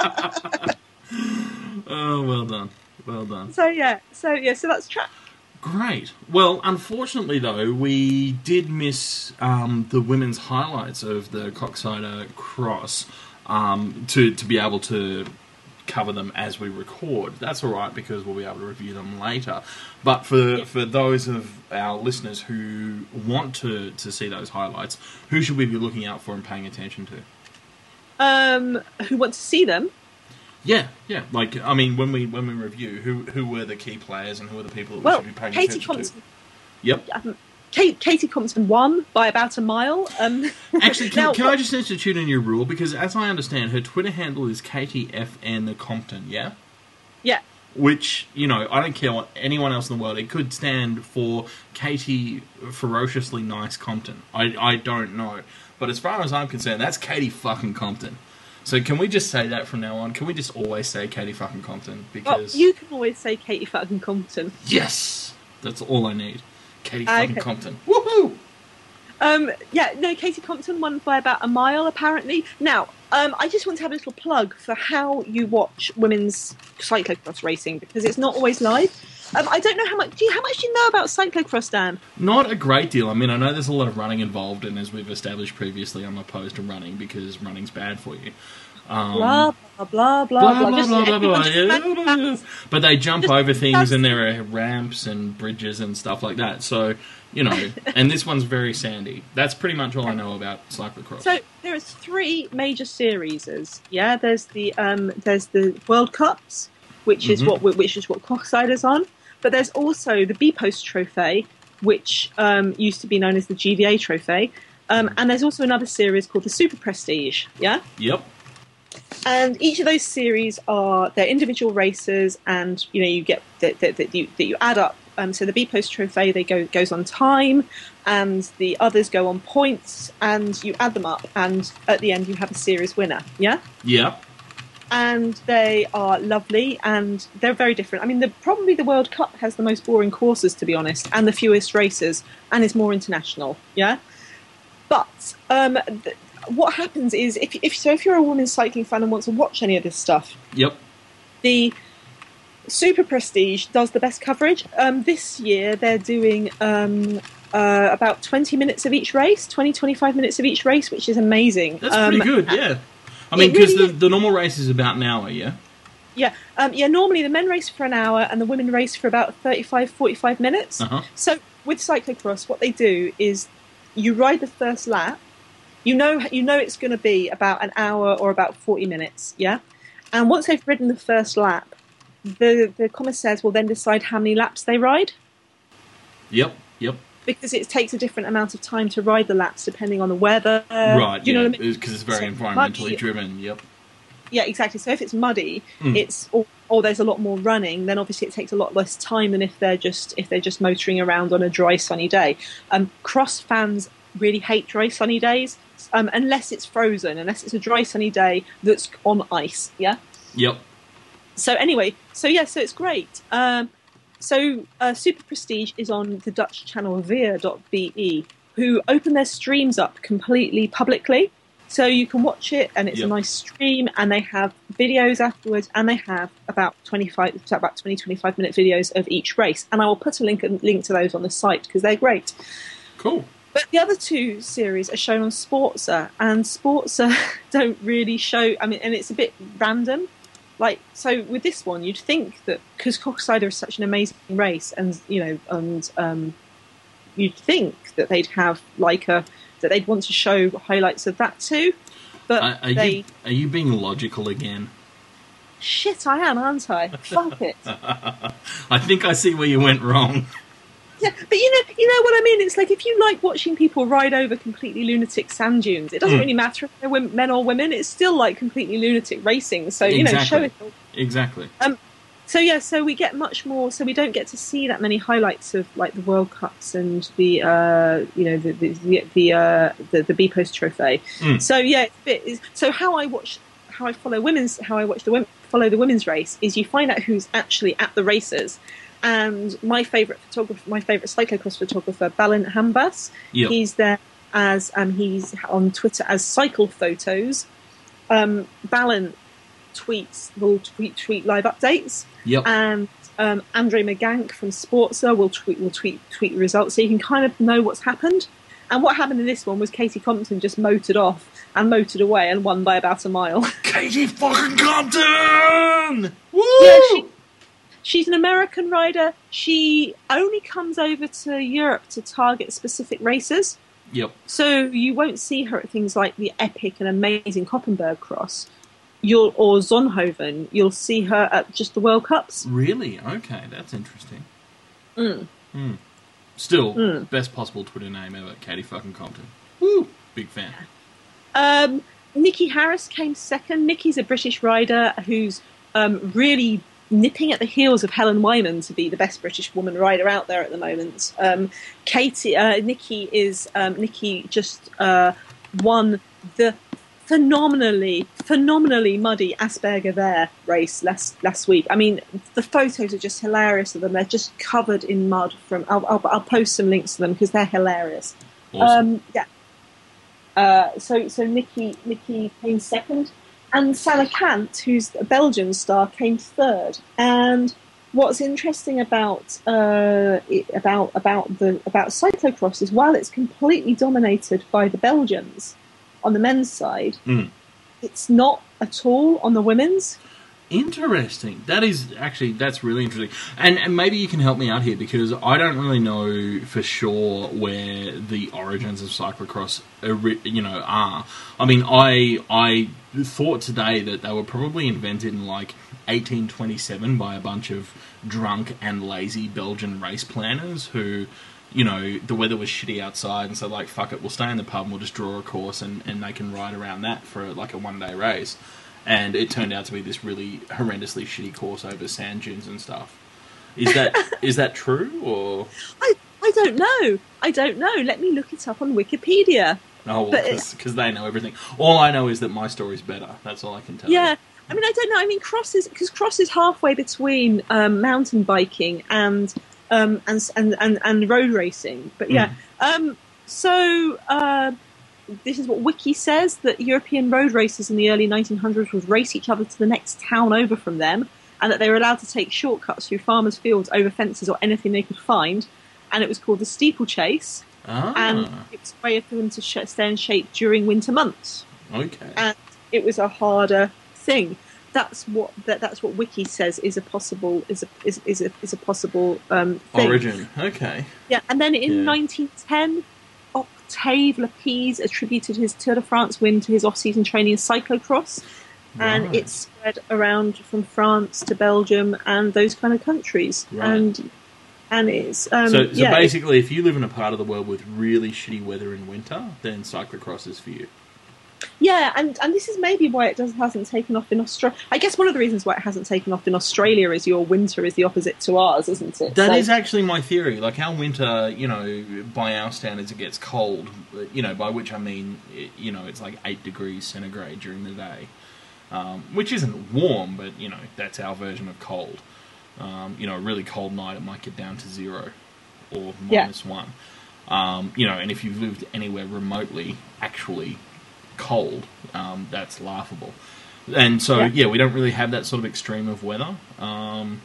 Oh, well done, well done. So yeah, so yeah, so that's track. Great. Well, unfortunately, though, we did miss um, the women's highlights of the Koksijde Cross um, to to be able to cover them as we record. That's all right because we'll be able to review them later. But for for those of our listeners who want to to see those highlights, who should we be looking out for and paying attention to? Um, who want to see them? Yeah, yeah. Like, I mean, when we when we review, who who were the key players and who are the people that we Well, should be paying Katie attention Compton. to? Yep. Um, Kate, Katie Compton won by about a mile. Um, Actually, can, now, can I just institute a new rule? Because as I understand, her Twitter handle is KTFN Compton, yeah? Yeah, Which, you know, I don't care what anyone else in the world, it could stand for Katie Ferociously Nice Compton. I, I don't know. But as far as I'm concerned, that's Katie fucking Compton. So can we just say that from now on? Can we just always say Katie fucking Compton? well, Because, you can always say Katie fucking Compton. yes! That's all I need. Katie fucking okay. Compton. Woohoo! Um, yeah, no, Katie Compton won by about a mile, apparently. Now, um, I just want to have a little plug for how you watch women's cyclocross racing because it's not always live. Um, I don't know how much. Do you, how much do you know about cyclocross, Dan? Not a great deal. I mean, I know there's a lot of running involved, and as we've established previously, I'm opposed to running because running's bad for you. Um, blah blah blah blah blah, blah. blah, blah, blah, blah, just- yeah. But they jump over things, and there are ramps and bridges and stuff like that. So, you know, and this one's very sandy. That's pretty much all I know about cyclocross. So there is three major series. Yeah, there's the um, there's the World Cups, which is Mhm. what which is what Koksijde's on. But there's also the B Post Trophy, which um, used to be known as the GVA Trophy. Um, and there's also another series called the Super Prestige. Yeah, yep. And each of those series are they're individual races, and you know you get that, that, that you that you add up. Um, so the B Post Trophy they go goes on time, and the others go on points, and you add them up, and at the end you have a series winner. Yeah, Yeah. and they are lovely, and they're very different. I mean, the, probably the World Cup has the most boring courses, to be honest, and the fewest races, and is more international. Yeah, but um, th- what happens is if, if so, if you're a women's cycling fan and want to watch any of this stuff, Yep. the Super Prestige does the best coverage. Um, this year they're doing um, uh, about 20 minutes of each race, 20, 25 minutes of each race, which is amazing. That's Um, pretty good, yeah. I mean, because really the, the normal race is about an hour, yeah? Yeah, um, yeah. Normally the men race for an hour and the women race for about 35, 45 minutes. Uh-huh. So with cyclocross, what they do is you ride the first lap. You know, you know it's going to be about an hour or about forty minutes. Yeah, and once they've ridden the first lap, the the commissaires will then decide how many laps they ride Yep. Yep. because it takes a different amount of time to ride the laps depending on the weather. right, You yeah. know what I mean? Because it's very So environmentally muddy- driven, yep. Yeah, exactly. So if it's muddy, Mm. it's or, or there's a lot more running, then obviously it takes a lot less time than if they're just if they're just motoring around on a dry sunny day. Um, cross fans really hate dry sunny days um, unless it's frozen, unless it's a dry sunny day that's on ice. Yeah. Yep. So anyway, so yeah, so it's great. Um, so uh, Super Prestige is on the Dutch channel Vier.be, who open their streams up completely publicly. So you can watch it, and it's Yep. a nice stream, and they have videos afterwards, and they have about 25, about 20, 25 minute videos of each race. And I will put a link, link to those on the site because they're great. Cool. But the other two series are shown on Sporza, and Sporza don't really show. I mean, and it's a bit random. Like, so with this one, you'd think that because Koksijde is such an amazing race, and you know, and um, you'd think that they'd have like a that they'd want to show highlights of that too. But Are, are they you are you being logical again? shit, I am, aren't I? Fuck it. I think I see where you went wrong. Yeah, but you know, you know what I mean. It's like if you like watching people ride over completely lunatic sand dunes, it doesn't Mm. really matter if they're wom- men or women. It's still like completely lunatic racing. So you know, show it. Exactly. Um, So yeah, so we get much more. So we don't get to see that many highlights of like the World Cups and the uh, you know the the the the, uh, the, the B Post Trophy. Mm. So yeah, it's a bit, is- so how I watch how I follow women's how I watch the women follow the women's race is you find out who's actually at the races. And my favourite photographer, my favourite cyclocross photographer, Balint Hamvas, Yep. he's there as um, he's on Twitter as Cycle Photos. Um, Balint tweets will tweet tweet live updates Yep. and um, Andre McGank from Sporza will tweet will tweet tweet the results, so you can kind of know what's happened. And what happened in this one was Katie Compton just motored off and motored away and won by about a mile. Katie fucking Compton! Woo! yeah, she, she's an American rider. She only comes over to Europe to target specific races, Yep. so you won't see her at things like the epic and amazing Koppenberg Cross. You'll or Zonhoven. You'll see her at just the World Cups. Really? Okay, that's interesting. Mm. Hmm. Still, Mm. best possible Twitter name ever, Katie fucking Compton. Woo! Big fan. Um, Nikki Harris came second. Nikki's a British rider who's um, really nipping at the heels of Helen Wyman to be the best British woman rider out there at the moment. Um, Katie, uh, Nikki is um, Nikki just uh, won the phenomenally, phenomenally muddy Asper-Gavere race last last week. I mean, the photos are just hilarious of them. They're just covered in mud. From I'll, I'll, I'll post some links to them because they're hilarious. Awesome. Um, yeah. Uh, so so Nikki Nikki came second, and Sanne Cant, who's a Belgian star, came third. And what's interesting about uh, about about the about cyclocross is while it's completely dominated by the Belgians on the men's side, Mm. it's not at all on the women's. Interesting. That is actually that's really interesting, and and maybe you can help me out here because I don't really know for sure where the origins of cyclocross, you know, are. I mean, I I thought today that they were probably invented in like 1827 by a bunch of drunk and lazy Belgian race planners who. You know, the weather was shitty outside, and so like, fuck it, we'll stay in the pub and we'll just draw a course, and, and they can ride around that for like a one day race and it turned out to be this really horrendously shitty course over sand dunes and stuff. Is that is that true or I I don't know. I don't know. Let me look it up on Wikipedia. oh well because they know everything. All I know is that my story's better. That's all I can tell. Yeah, I mean, I don't know. I mean, cross is because cross is halfway between um, mountain biking and um, and, and and and road racing. But yeah, um, so uh, this is what Wiki says that European road racers in the early 1900s would race each other to the next town over from them, and that they were allowed to take shortcuts through farmers' fields, over fences, or anything they could find. And it was called the steeplechase, Ah, and it was a way for them to sh- stay in shape during winter months okay. and it was a harder thing. That's what that, that's what Wiki says is a possible is a is, is a is a possible um, thing. Origin. Okay. Yeah, and then in Yeah. 1910, Octave Lapize attributed his Tour de France win to his off-season training in cyclocross, and it spread around from France to Belgium and those kind of countries. Right. And and it's um, so, so yeah, basically, if you live in a part of the world with really shitty weather in winter, then cyclocross is for you. Yeah, and, and this is maybe why it does hasn't taken off in Australia. I guess one of the reasons why it hasn't taken off in Australia is your winter is the opposite to ours, isn't it? That So- is actually my theory. Like our winter, you know, by our standards, it gets cold. You know, by which I mean, it, you know, it's like eight degrees centigrade during the day, um, which isn't warm, but you know, that's our version of cold. Um, you know, a really cold night, it might get down to zero or Yeah. minus one. Um, you know, and if you've lived anywhere remotely actually cold, um, that's laughable. And so, Yeah. yeah. we don't really have that sort of extreme of weather. Um,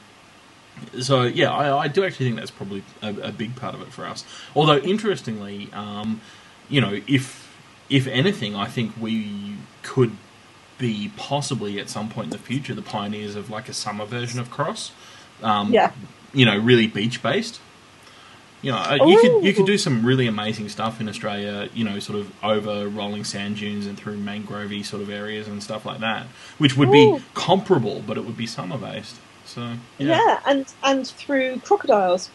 so yeah, I, I do actually think that's probably a, a big part of it for us. Although interestingly, um, you know, if if anything, I think we could be possibly at some point in the future the pioneers of like a summer version of cross. Um, Yeah. You know, really beach based. You know, uh, you could you could do some really amazing stuff in Australia. You know, sort of over rolling sand dunes and through mangrovey sort of areas and stuff like that, which would be comparable, but it would be summer based. So Yeah. and and through crocodiles.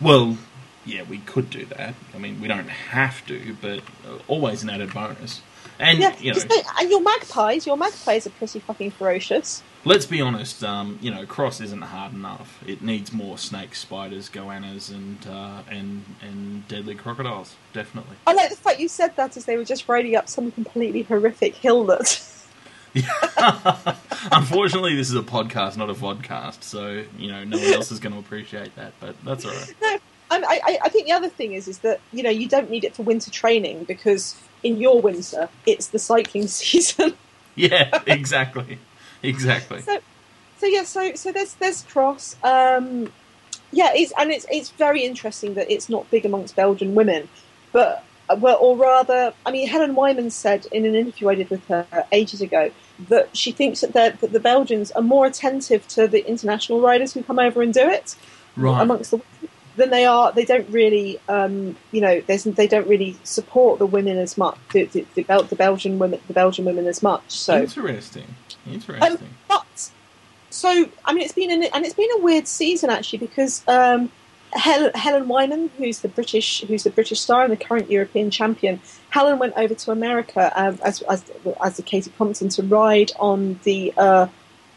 Well, yeah, we could do that. I mean, we don't have to, but uh, always an added bonus. And Yeah, you know, they- and your magpies, your magpies are pretty fucking ferocious. Let's be honest. Um, you know, cross isn't hard enough. It needs more snakes, spiders, goannas, and uh, and and deadly crocodiles. Definitely. I like the fact you said that as they were just riding up some completely horrific hill that. Unfortunately, this is a podcast, not a vodcast, so you know no one else is going to appreciate that. But that's all right. no, I, I think the other thing is is that you know you don't need it for winter training because in your winter it's the cycling season. Yeah, exactly, exactly. so, so yeah, so so there's there's cross. Um, yeah, it's and it's it's very interesting that it's not big amongst Belgian women, but well, or rather, I mean, Helen Wyman said in an interview I did with her ages ago that she thinks that, the- that the Belgians are more attentive to the international riders who come over and do it Right. amongst the women than they are. They don't really, um, you know, there's, they don't really support the women as much, the, the, the, Bel- the Belgian women, the Belgian women as much. So Interesting. Interesting. but so I mean, it's been an, and it's been a weird season actually because um, Helen, Helen Wyman, who's the British who's the British star and the current European champion, Helen went over to America um, as as as the Katie Compton to ride on the uh,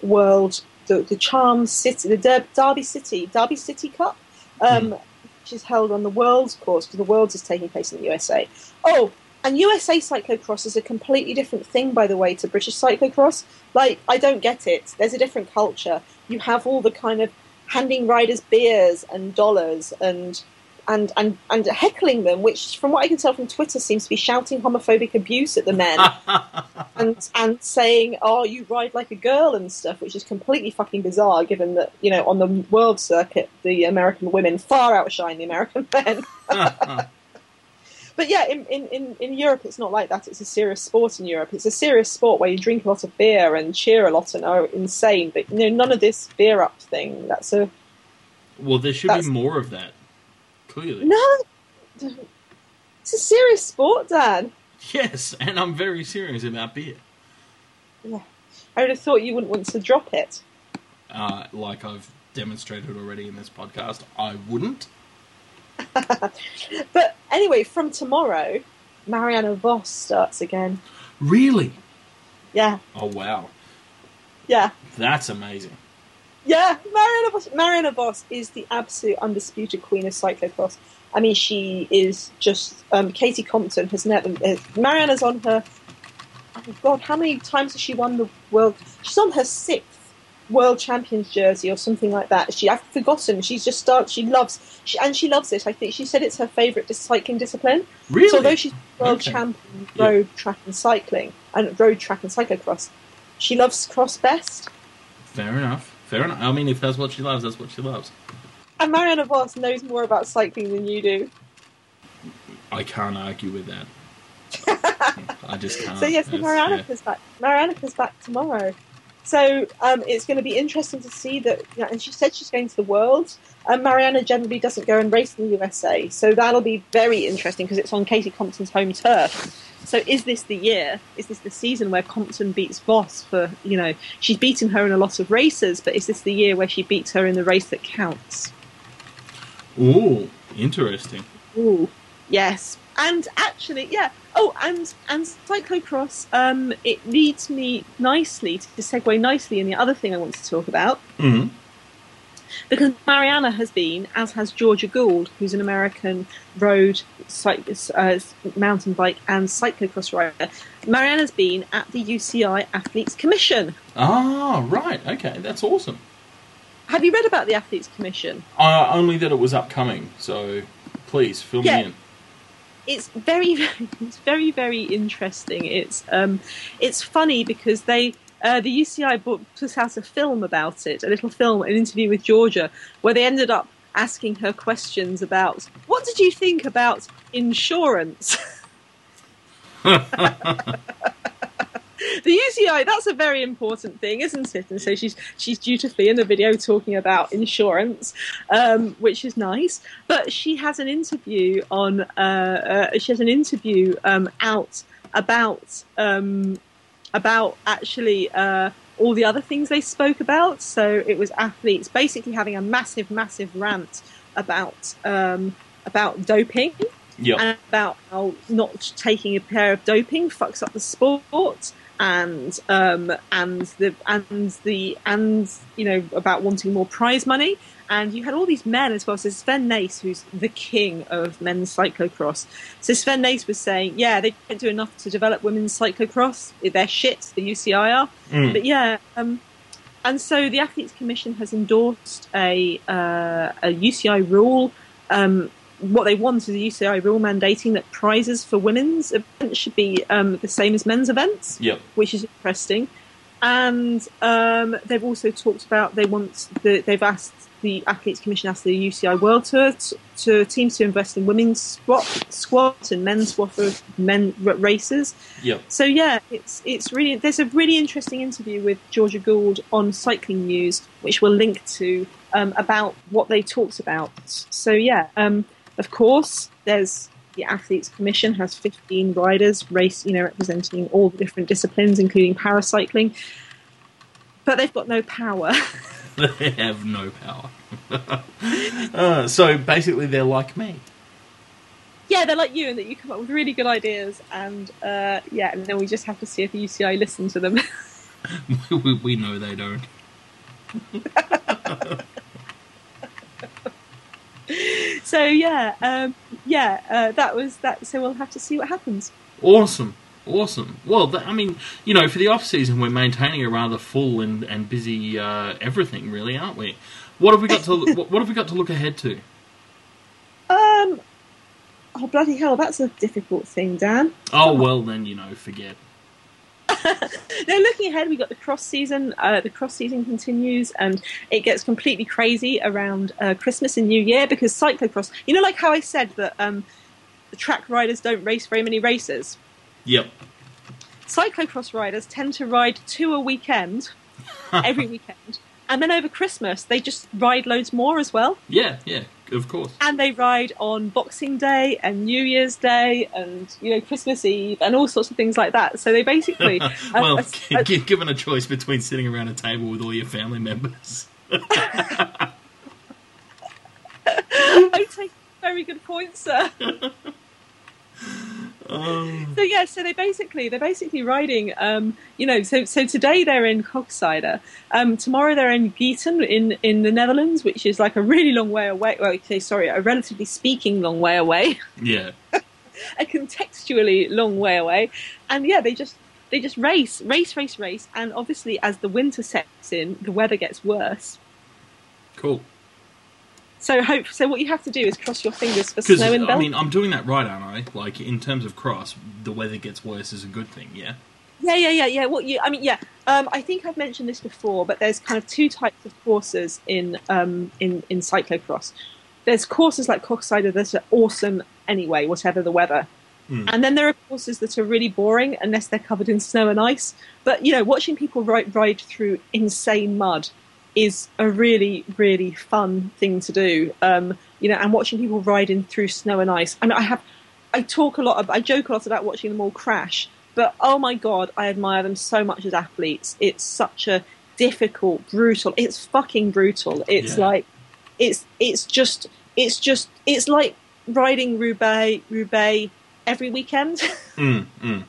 world the, the Charm City the Der- Derby City Derby City Cup. Um, Which is held on the World's course because the World's is taking place in the USA. Oh, and USA cyclocross is a completely different thing, by the way, to British cyclocross. Like, I don't get it. There's a different culture. You have all the kind of handing riders beers and dollars and and and and heckling them, which, from what I can tell from Twitter, seems to be shouting homophobic abuse at the men and and saying, "Oh, you ride like a girl" and stuff, which is completely fucking bizarre, given that you know on the world circuit the American women far outshine the American men. But yeah, in, in, in, in Europe, it's not like that. It's a serious sport in Europe. It's a serious sport where you drink a lot of beer and cheer a lot and are insane. But you know, none of this beer up thing. That's a well, there should be more of that. Clearly. no. It's a serious sport, Dad. Yes, and I'm very serious about beer. Yeah. I would have thought you wouldn't want to drop it. Uh, like I've demonstrated already in this podcast, I wouldn't. But anyway, from tomorrow, Marianne Vos starts again. Really? Yeah, Oh wow, yeah. that's amazing. Yeah, Marianne Vos, Marianne Vos is the absolute undisputed queen of cyclocross. I mean, she is just. Um, Katie Compton has never. Uh, Marianne's on her. Oh God, how many times has she won the world? She's on her sixth world champions jersey or something like that. She I've forgotten. She's just start. She loves. She and she loves it. I think she said it's her favourite cycling discipline. Really? So although she's world Okay. champion Yeah. road track and cycling and road track and cyclocross, she loves cross best. Fair enough. Fair enough. I mean, if that's what she loves, that's what she loves. And Marianne Vos knows more about cycling than you do. I can't argue with that. I just can't. So yes, It's- Marianica's back. Marianica's back tomorrow. So um, it's going to be interesting to see that. You know, and she said she's going to the world. Um, Marianne generally doesn't go and race in the USA, so that'll be very interesting because it's on Katie Compton's home turf. So is this the year? Is this the season where Compton beats Vos for you know she's beaten her in a lot of races, but is this the year where she beats her in the race that counts? Ooh, interesting. Ooh, yes. And actually, yeah. Oh, and and cyclocross. Um, it leads me nicely to segue nicely in the other thing I want to talk about hmm because Marianne has been, as has Georgia Gould, who's an American road, cyc- uh, mountain bike, and cyclocross rider. Marianne's been at the UCI Athletes Commission. Ah, right. Okay, that's awesome. Have you read about the Athletes Commission? Uh, only that it was upcoming, so please fill Yeah. me in. It's very, very it's very very interesting. It's um, it's funny because they uh, the UCI book put out a film about it, a little film, an interview with Georgia, where they ended up asking her questions about what did you think about insurance. the UCI, that's a very important thing, isn't it? And so she's she's dutifully in the video talking about insurance, um, which is nice. But she has an interview on uh, uh, she has an interview um, out about um, about actually uh, all the other things they spoke about. So it was athletes basically having a massive, massive rant about um, about doping Yep. and about how not taking a pair of doping fucks up the sport and um, and the and the and you know about wanting more prize money and you had all these men as well. So Sven Nys, who's the king of men's cyclocross, so Sven Nys was saying, yeah, they don't do enough to develop women's cyclocross. They're shit. The UCI are, Mm. but yeah. Um, and so the Athletes Commission has endorsed a uh, a UCI rule. Um, what they want is a UCI rule mandating that prizes for women's events should be um, the same as men's events, Yep. which is interesting. And um, they've also talked about they want the, they've asked the Athletes Commission asked the UCI World Tour to, to teams to invest in women's squat, squat and men's squat for men r- races. Yep. So yeah, it's it's really there's a really interesting interview with Georgia Gould on Cycling News, which we'll link to um, about what they talked about. So yeah, um, of course, there's the Athletes Commission has 15 riders race, you know, representing all the different disciplines, including paracycling. But they've got no power. They have no power. uh, so basically, they're like me. yeah, they're like you in that you come up with really good ideas, and uh, yeah, and then we just have to see if the UCI listen to them. we, we know they don't. So yeah, um, yeah, uh, that was that. So we'll have to see what happens. Awesome. Awesome. Well, th- I mean, you know, for the off season, we're maintaining a rather full and, and busy uh, everything, really, aren't we? What have we got to what, what have we got to look ahead to? Um, oh bloody hell, that's a difficult thing, Dan. Oh well, then you know, forget. Now, looking ahead, we've got the cross season. Uh, the cross season continues, and it gets completely crazy around uh, Christmas and New Year because cyclocross. You know, like how I said that um, the track riders don't race very many races. Yep. Cyclocross riders tend to ride two a weekend, every weekend, and then over Christmas they just ride loads more as well. Yeah. Yeah. Of course. and they ride on Boxing Day and New Year's Day and you know Christmas Eve and all sorts of things like that. So they basically, well, g- uh, given a choice between sitting around a table with all your family members, I take very good points, sir. Um, So yeah, so they basically they're basically riding. Um, you know, so so today they're in Koksijde. Um, tomorrow they're in Gieten in in the Netherlands, which is like a really long way away. Well, okay, sorry, a relatively speaking long way away. yeah, a contextually long way away. And yeah, they just they just race, race, race, race. And obviously, as the winter sets in, the weather gets worse. cool. So hope. So what you have to do is cross your fingers for Because snow in I mean, I'm doing that right, aren't I? Like in terms of cross, the weather gets worse is a good thing. Yeah. yeah, yeah, yeah, yeah. What you? I mean, yeah. Um, I think I've mentioned this before, but there's kind of two types of courses in um, in in cyclocross. There's courses like Koksijde that are awesome anyway, whatever the weather. Mm. And then there are courses that are really boring unless they're covered in snow and ice. But you know, watching people ride, ride through insane mud is a really, really fun thing to do. Um, you know, and watching people riding through snow and ice. I mean, I have, I talk a lot, of, I joke a lot about watching them all crash. But oh my god, I admire them so much as athletes. It's such a difficult, brutal. It's fucking brutal. It's Yeah. like, it's it's just it's just it's like riding Roubaix Roubaix every weekend. Mm, mm.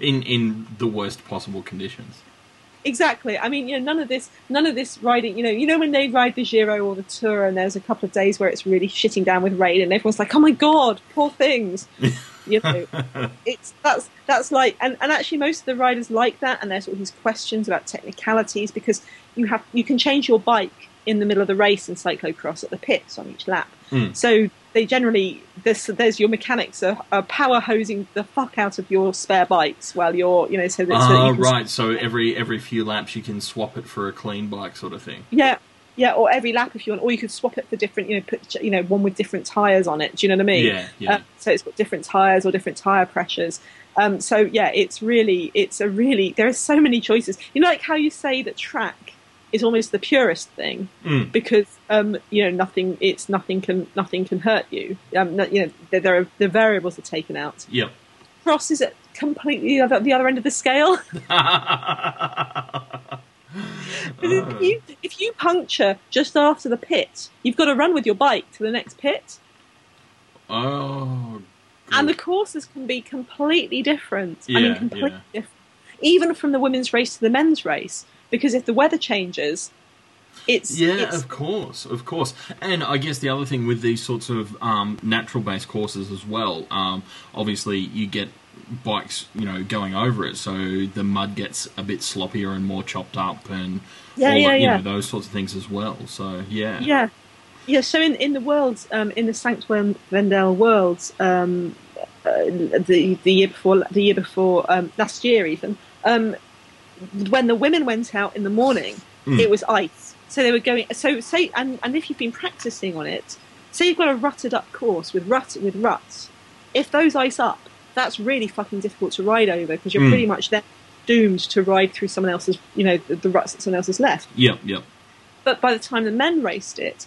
In in the worst possible conditions. Exactly. I mean, you know, none of this, none of this riding. You know, you know when they ride the Giro or the Tour, and there's a couple of days where it's really shitting down with rain, and everyone's like, "Oh my god, poor things." you know, it's that's that's like, and, and actually most of the riders like that, and there's all these questions about technicalities because you have you can change your bike in the middle of the race in cyclocross at the pits on each lap. Mm. So they generally there's there's your mechanics are, are power hosing the fuck out of your spare bikes while you're you know so that, so that Ah, right. So every every few laps you can swap it for a clean bike, sort of thing. yeah Yeah, or every lap if you want, or you could swap it for different, you know, put you know one with different tires on it. Do you know what I mean? Yeah, yeah. Uh, so it's got different tires or different tire pressures. Um, so yeah, it's really, it's a really. There are so many choices. You know, like how you say that track is almost the purest thing Mm. because um, you know nothing. It's nothing can nothing can hurt you. Um, you know, there, there are the variables are taken out. Yep. Cross is at completely the other, the other end of the scale. if, you, if you puncture just after the pit, you've got to run with your bike to the next pit. oh. And the courses can be completely different. I Yeah, mean, completely yeah. different. Even from the women's race to the men's race. Because if the weather changes, it's. Yeah, it's, of course, of course. And I guess the other thing with these sorts of um, natural-based courses as well, um, obviously you get bikes, you know, going over it, so the mud gets a bit sloppier and more chopped up, and Yeah, yeah, that, you yeah. know, those sorts of things as well. So yeah, Yeah. Yeah, so in, in the world, um, in the Sankt Wendel worlds, um, uh, the the year before, the year before um, last year even, um, when the women went out in the morning, Mm. it was ice. So they were going. So say, and, and if you've been practicing on it, say you've got a rutted up course with rut with ruts. If those ice up, that's really fucking difficult to ride over because you're Mm. pretty much then doomed to ride through someone else's, you know, the, the ruts that someone else has left. Yep, yep. But by the time the men raced it,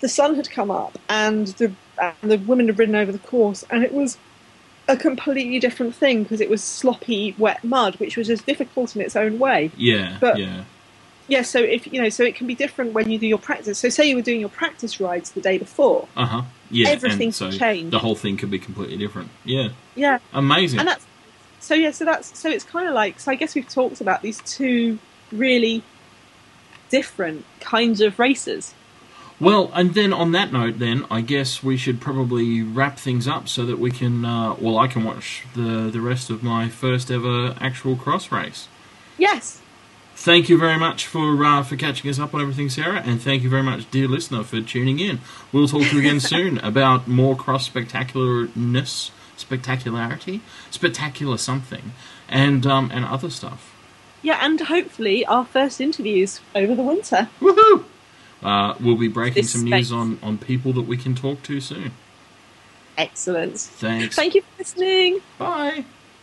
the sun had come up and the and the women had ridden over the course, and it was a completely different thing because it was sloppy, wet mud, which was as difficult in its own way. Yeah, But- yeah. Yeah, so if you know, so it can be different when you do your practice. So say you were doing your practice rides the day before. Uh huh. Yeah. Everything so can change. The whole thing could be completely different. Yeah. Yeah, Amazing. and that's so yeah, so that's so it's kind of like so I guess we've talked about these two really different kinds of races. Well, and then on that note, then I guess we should probably wrap things up so that we can, uh, well, I can watch the the rest of my first ever actual cross race. Yes. Thank you very much for uh, for catching us up on everything, Sarah, and thank you very much, dear listener, for tuning in. We'll talk to you again soon about more cross spectacularness, spectacularity, spectacular something, and um, and other stuff. Yeah, and hopefully our first interviews over the winter. Woohoo! Uh, we'll be breaking This some news on on people that we can talk to soon. Excellent. Thanks. Thank you for listening. Bye.